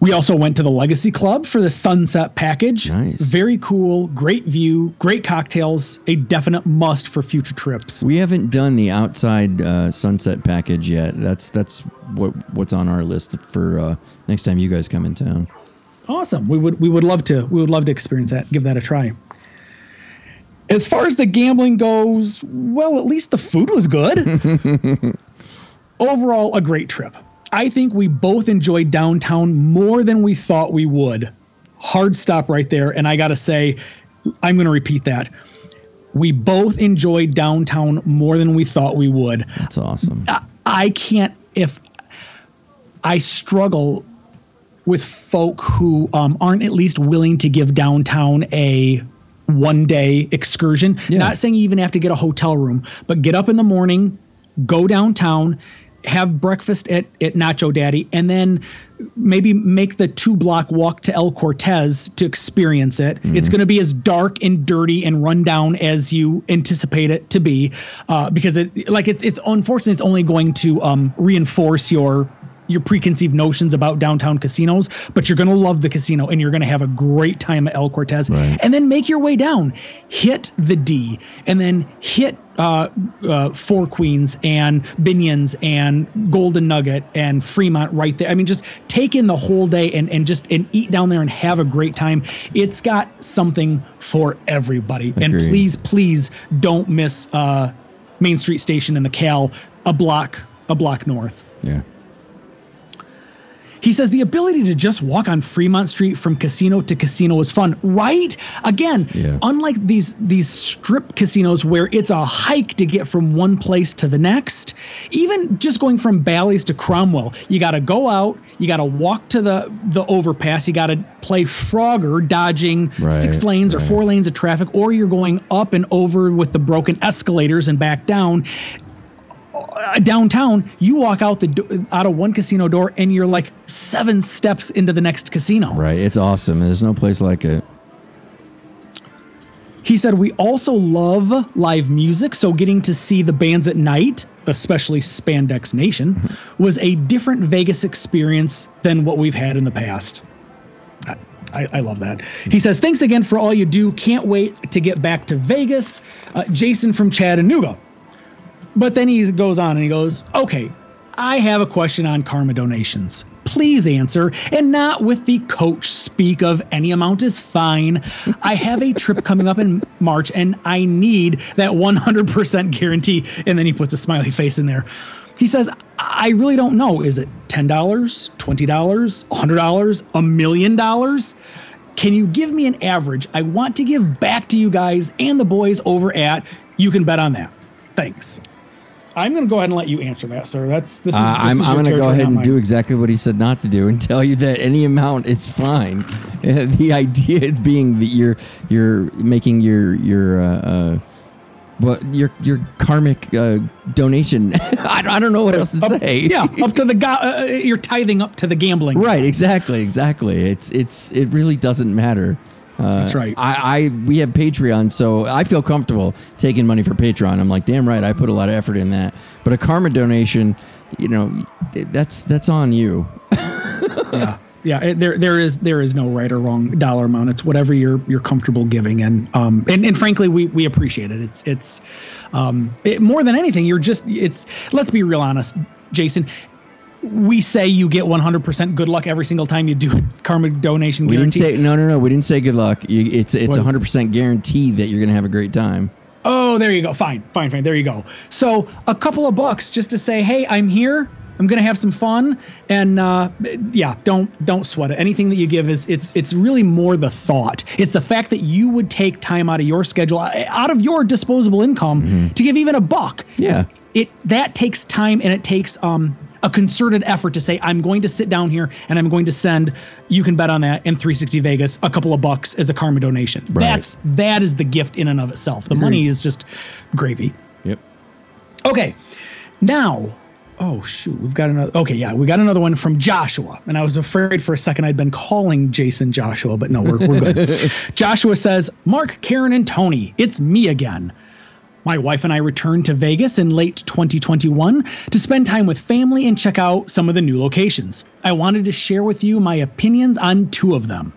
We also went to the Legacy Club for the Sunset Package. Nice. Very cool, great view, great cocktails, a definite must for future trips. We haven't done the outside uh, sunset package yet. That's that's what what's on our list for uh, next time you guys come in town. Awesome. We would we would love to we would love to experience that. Give that a try. As far as the gambling goes, well, at least the food was good. Overall, a great trip. I think we both enjoyed downtown more than we thought we would. Hard stop right there. And I got to say, I'm going to repeat that. We both enjoyed downtown more than we thought we would. That's awesome. I, I can't, if I struggle with folk who um, aren't at least willing to give downtown a one day excursion. Yeah. Not saying you even have to get a hotel room, but get up in the morning, go downtown, have breakfast at, at Nacho Daddy, and then maybe make the two block walk to El Cortez to experience it. It's going to be as dark and dirty and run down as you anticipate it to be, uh, because it like it's it's unfortunately it's only going to um, reinforce your your preconceived notions about downtown casinos, but you're going to love the casino and you're going to have a great time at El Cortez. Right. And then make your way down, hit the D, and then hit uh, uh, Four Queens and Binions and Golden Nugget and Fremont right there. I mean, just take in the whole day and, and just and eat down there and have a great time. It's got something for everybody. And please, please don't miss uh, Main Street Station in the Cal, a block a block north. Yeah. He says the ability to just walk on Fremont Street from casino to casino is fun, right? Again, Yeah. unlike these these strip casinos where it's a hike to get from one place to the next, even just going from Bally's to Cromwell, you got to go out, you got to walk to the the overpass, you got to play Frogger dodging Right, six lanes or four lanes of traffic, or you're going up and over with the broken escalators and back down downtown, you walk out the do- out of one casino door and you're like seven steps into the next casino. Right. It's awesome. There's no place like it. He said we also love live music, so getting to see the bands at night, especially Spandex Nation, was a different Vegas experience than what we've had in the past. I, I, I love that. He says, Thanks again for all you do. Can't wait to get back to Vegas. Uh, Jason from Chattanooga. But then he goes on and he goes, Okay, I have a question on karma donations. Please answer, and not with the coach speak of any amount is fine. I have a trip coming up in March and I need that 100% guarantee. And then he puts a smiley face in there. He says, I really don't know. Is it $10, $20, $100, a million dollars? Can you give me an average? I want to give back to you guys and the boys over at You Can Bet on That. Thanks. I'm going to go ahead and let you answer that, sir. That's this is. Uh, this I'm, I'm going to go ahead and mine. do exactly what he said not to do and tell you that any amount is fine. Uh, the idea being that you're you're making your your uh, uh, what your your karmic uh, donation. I, don't- I don't know what else to Up- say. yeah, up to the ga- uh, you're tithing up to the gambling. Right, exactly, exactly. It's it's it really doesn't matter. Uh, That's right. I, I we have Patreon, so I feel comfortable taking money for Patreon. I'm like, damn right, I put a lot of effort in that. But a karma donation, you know, that's that's on you. yeah yeah it, there there is there is no right or wrong dollar amount it's whatever you're you're comfortable giving and um and, and frankly we we appreciate it it's it's um it, more than anything you're just it's let's be real honest jason we say you get 100% good luck every single time you do a karma donation We didn't say no, no, no. We didn't say good luck. You, it's it's What? 100 percent guaranteed that you're gonna have a great time. Oh, there you go. Fine, fine, fine. There you go. So a couple of bucks just to say, hey, I'm here. I'm gonna have some fun, and uh, yeah, don't don't sweat it. Anything that you give is it's it's really more the thought. It's the fact that you would take time out of your schedule, uh, out of your disposable income, to give even a buck. Yeah. It that takes time and it takes um a concerted effort to say I'm going to sit down here and I'm going to send. You can bet on that in 360 Vegas a couple of bucks as a karma donation. Right. That's that is the gift in and of itself. The money is just gravy. Yep. Okay, now, oh shoot, we've got another. Okay, yeah, we got another one from Joshua, and I was afraid for a second I'd been calling Jason Joshua, but no, we're we're good. Joshua says, "Mark, Karen, and Tony, it's me again." My wife and I returned to Vegas in late 2021 to spend time with family and check out some of the new locations. I wanted to share with you my opinions on two of them.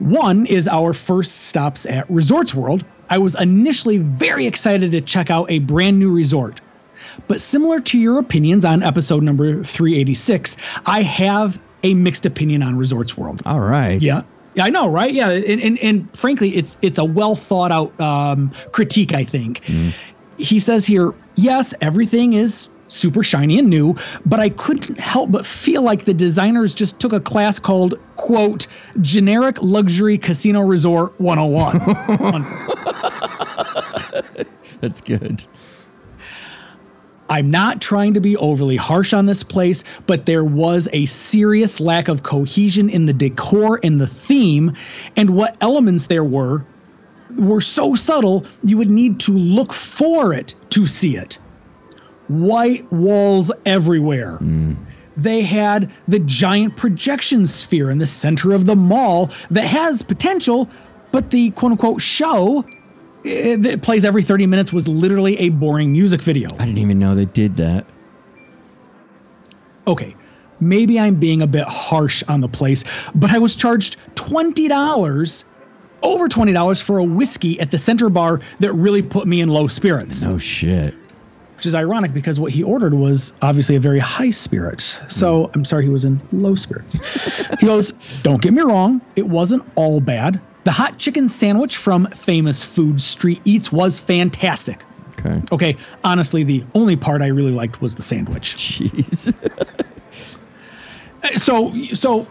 One is our first stops at Resorts World. I was initially very excited to check out a brand new resort. But similar to your opinions on episode number 386, I have a mixed opinion on Resorts World. All right. Yeah. Yeah, I know, right? Yeah, and, and, and frankly, it's it's a well thought out um, critique. I think he says here, yes, everything is super shiny and new, but I couldn't help but feel like the designers just took a class called quote generic luxury casino resort 101. That's good. I'm not trying to be overly harsh on this place, but there was a serious lack of cohesion in the decor and the theme, and what elements there were were so subtle you would need to look for it to see it. White walls everywhere. They had the giant projection sphere in the center of the mall that has potential, but the quote unquote show eh, that plays every 30 minutes was literally a boring music video. I didn't even know they did that. okay, maybe I'm being a bit harsh on the place, but I was charged $20, over $20 for a whiskey at the center bar that really put me in low spirits, No shit. which is ironic because what he ordered was obviously a very high spirit. So I'm sorry he was in low spirits. he goes, Don't get me wrong, it wasn't all bad. The hot chicken sandwich from Famous Food Street Eats was fantastic. Okay. Okay, honestly, the only part I really liked was the sandwich. Jeez. so so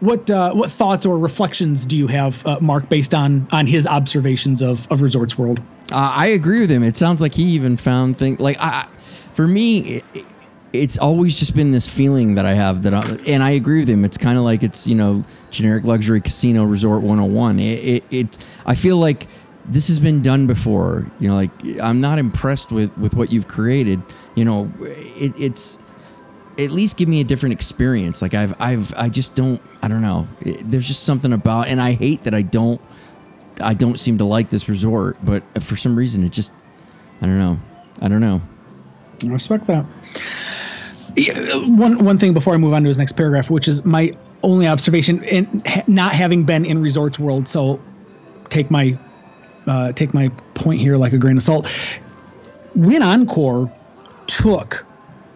what uh, what thoughts or reflections do you have, uh, Mark, based on on his observations of of Resorts World? Uh, I agree with him. It sounds like he even found things like I, for me, it, it- it's always just been this feeling that I have that, I, and I agree with him. It's kind of like it's you know generic luxury casino resort 101. It, it, it I feel like this has been done before. You know, like I'm not impressed with with what you've created. You know, it, it's at least give me a different experience. Like I've I've I just don't I don't know. There's just something about, and I hate that I don't I don't seem to like this resort, but for some reason it just I don't know. I don't know. I respect that. Yeah, One one thing before I move on to his next paragraph, which is my only observation, and not having been in Resorts World, so take my uh, take my point here like a grain of salt. When Encore took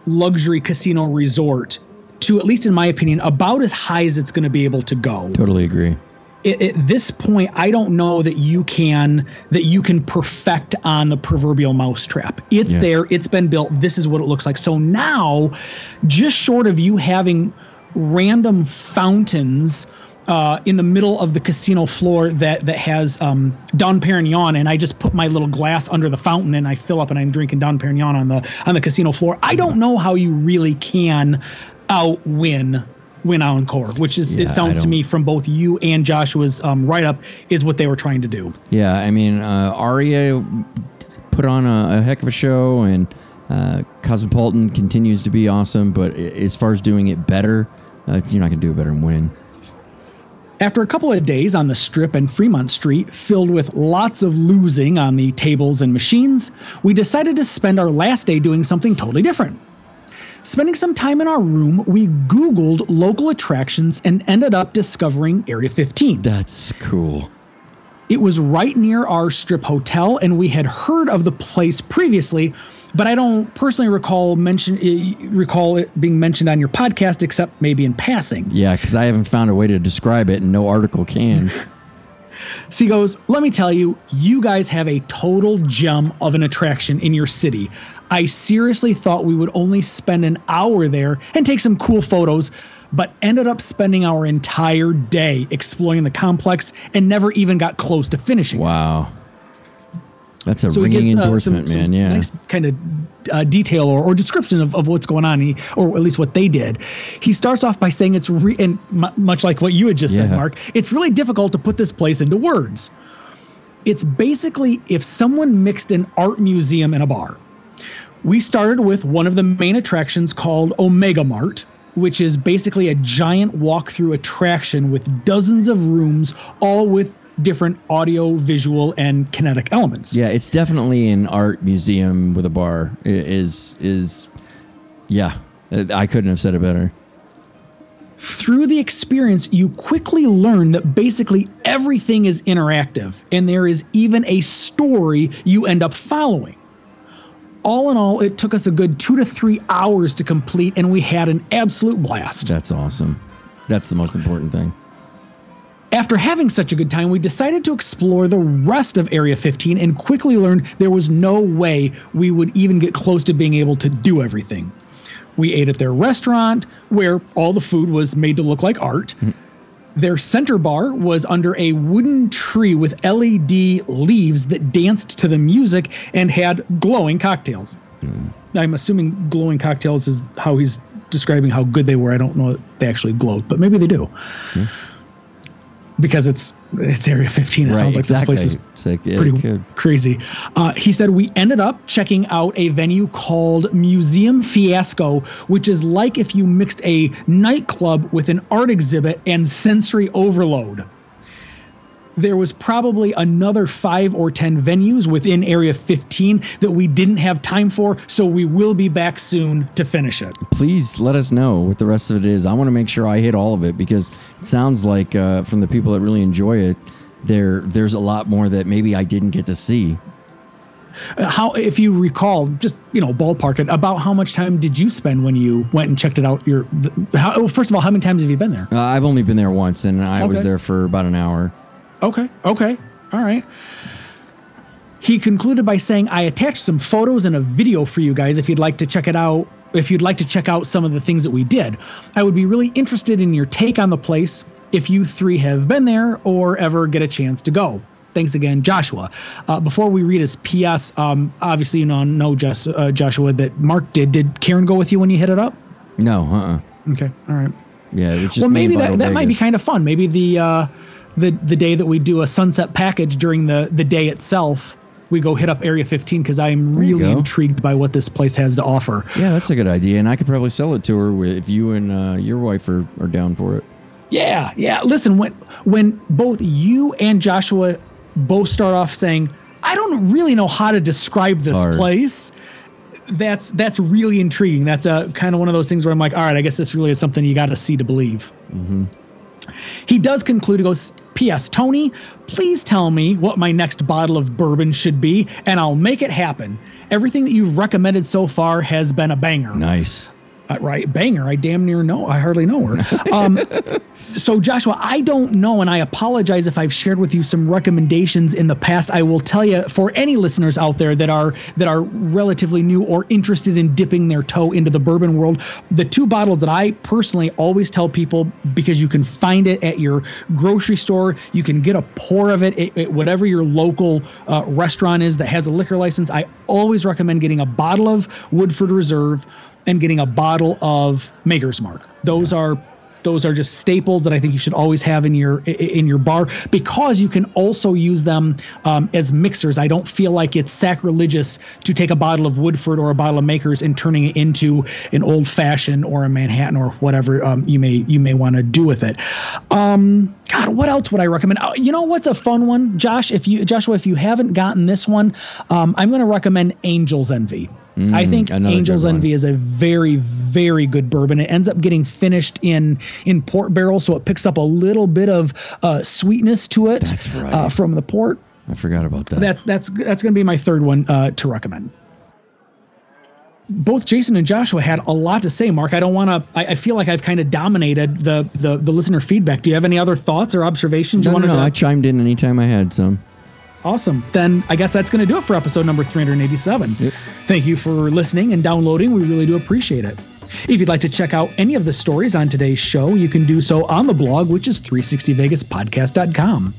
luxury casino resort to, at least in my opinion, about as high as it's going to be able to go. Totally agree. At, at this point i don't know that you can that you can perfect on the proverbial mousetrap it's Yeah. there it's been built this is what it looks like so now just short of you having random fountains uh, in the middle of the casino floor that that has um, Dom Perignon, and I just put my little glass under the fountain and I fill up and I'm drinking Dom Perignon on the on the casino floor. I don't know how you really can outwin Wynn Encore, which is Yeah, it sounds to me from both you and Joshua's um, write up is what they were trying to do. Yeah, I mean uh, Aria put on a, a heck of a show, and uh, Cosmopolitan continues to be awesome. But as far as doing it better, uh, you're not gonna do it better than Wynn. After a couple of days on the strip and Fremont Street, filled with lots of losing on the tables and machines, we decided to spend our last day doing something totally different. Spending some time in our room, we Googled local attractions and ended up discovering Area 15. That's cool. It was right near our strip hotel, and we had heard of the place previously, but I don't personally recall mention eh, recall it being mentioned on your podcast, except maybe in passing. Yeah, because I haven't found a way to describe it, and no article can. So he goes, Let me tell you, you guys have a total gem of an attraction in your city. I seriously thought we would only spend an hour there and take some cool photos, but ended up spending our entire day exploring the complex and never even got close to finishing. wow, that's a So ringing gives, uh, endorsement, some, man. some yeah, nice kind of uh, detail or, or description of, of what's going on, he, or at least what they did. He starts off by saying it's re- and mu much like what you had just said, Mark. It's really difficult to put this place into words. It's basically if someone mixed an art museum and a bar. We started with one of the main attractions called Omega Mart, which is basically a giant walk-through attraction with dozens of rooms, all with different audio, visual, and kinetic elements. Yeah, it's definitely an art museum with a bar. It is is yeah. I couldn't have said it better. Through the experience, you quickly learn that basically everything is interactive, and there is even a story you end up following. All in all, it took us a good two to three hours to complete, and we had an absolute blast. That's awesome. That's the most important thing. After having such a good time, we decided to explore the rest of Area 15 and quickly learned there was no way we would even get close to being able to do everything. We ate at their restaurant, where all the food was made to look like art. Mm. Their center bar was under a wooden tree with LED leaves that danced to the music and had glowing cocktails. Mm. I'm assuming glowing cocktails is how he's describing how good they were. I don't know if they actually glowed, but maybe they do. Mm because it's it's Area 15. It right, sounds like exactly. this place is yeah, pretty crazy. Uh, he said we ended up checking out a venue called Museum Fiasco, which is like if you mixed a nightclub with an art exhibit and sensory overload there was probably another five or 10 venues within Area 15 that we didn't have time for. So we will be back soon to finish it. Please let us know what the rest of it is. I want to make sure I hit all of it because it sounds like uh, from the people that really enjoy it, there there's a lot more that maybe I didn't get to see. Uh, how, if you recall, just you know, ballpark it. About how much time did you spend when you went and checked it out? Your, the, how, well, first of all, how many times have you been there? Uh, I've only been there once, and I okay. was there for about an hour. Okay. Okay. All right. He concluded by saying, I attached some photos and a video for you guys if you'd like to check it out. If you'd like to check out some of the things that we did, I would be really interested in your take on the place if you three have been there or ever get a chance to go. Thanks again, Joshua. Uh, before we read his PS, um, obviously you know, know Just, uh, Joshua that Mark did. Did Karen go with you when you hit it up? No. Uh. Uh-uh. Okay. All right. Yeah. well, maybe that, that might be kind of fun. Maybe the uh, the the day that we do a sunset package during the the day itself we go hit up area 15 because i'm really intrigued by what this place has to offer. Yeah that's a good idea and i could probably sell it to her if you and uh, your wife are, are down for it. Yeah yeah. Listen when when both you and joshua both start off saying i don't really know how to describe this place that's that's really intriguing. That's a kind of one of those things where i'm like all right i guess this really is something you got to see to believe. Mm-hmm. He does conclude, he goes, P.S. Tony, please tell me what my next bottle of bourbon should be, and I'll make it happen. Everything that you've recommended so far has been a banger. Nice. Uh, right, banger. I damn near know. I hardly know her. Um, so Joshua, I don't know, and I apologize if I've shared with you some recommendations in the past. I will tell you for any listeners out there that are that are relatively new or interested in dipping their toe into the bourbon world, the two bottles that I personally always tell people because you can find it at your grocery store, you can get a pour of it at, whatever your local uh, restaurant is that has a liquor license. I always recommend getting a bottle of Woodford Reserve and getting a bottle of Maker's Mark. Those are those are just staples that I think you should always have in your in your bar because you can also use them um, as mixers. I don't feel like it's sacrilegious to take a bottle of Woodford or a bottle of Makers and turning it into an old fashioned or a Manhattan or whatever um, you may you may want to do with it. Um, God, what else would I recommend? Uh, you know what's a fun one, Josh? If you Joshua, if you haven't gotten this one, um, I'm going to recommend Angel's Envy. Mm, I think Angel's Envy is a very, very good bourbon. It ends up getting finished in in port barrel, so it picks up a little bit of uh, sweetness to it right. uh, from the port. I forgot about that. That's that's that's going to be my third one uh, to recommend. Both Jason and Joshua had a lot to say. Mark, I don't want to. I, I, feel like I've kind of dominated the, the the listener feedback. Do you have any other thoughts or observations? No, you no, no. To- I chimed in anytime I had some. Awesome. Then I guess that's going to do it for episode number 387. Yep. Thank you for listening and downloading. We really do appreciate it. If you'd like to check out any of the stories on today's show, you can do so on the blog, which is 360vegaspodcast.com.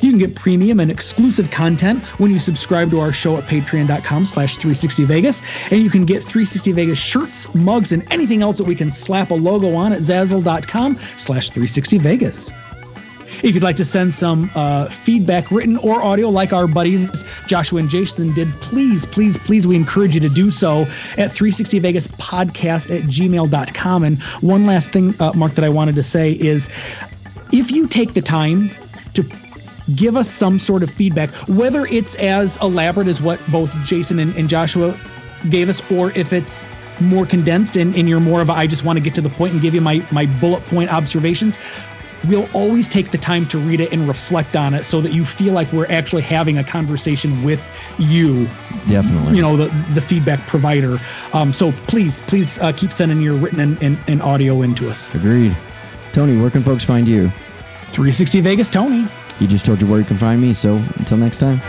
You can get premium and exclusive content when you subscribe to our show at patreon.com slash 360vegas. And you can get 360vegas shirts, mugs, and anything else that we can slap a logo on at zazzle.com slash 360vegas. If you'd like to send some uh, feedback, written or audio, like our buddies Joshua and Jason did, please, please, please, we encourage you to do so at 360Vegas podcast at gmail.com. And one last thing, uh, Mark, that I wanted to say is if you take the time to give us some sort of feedback, whether it's as elaborate as what both Jason and, and Joshua gave us, or if it's more condensed and, and you're more of a, I just want to get to the point and give you my, my bullet point observations. We'll always take the time to read it and reflect on it so that you feel like we're actually having a conversation with you Definitely. you know the the feedback provider um, so please please uh, keep sending your written and, and, and audio into us Agreed. Tony, where can folks find you? 360 vegas tony You just told you where you can find me, so until next time.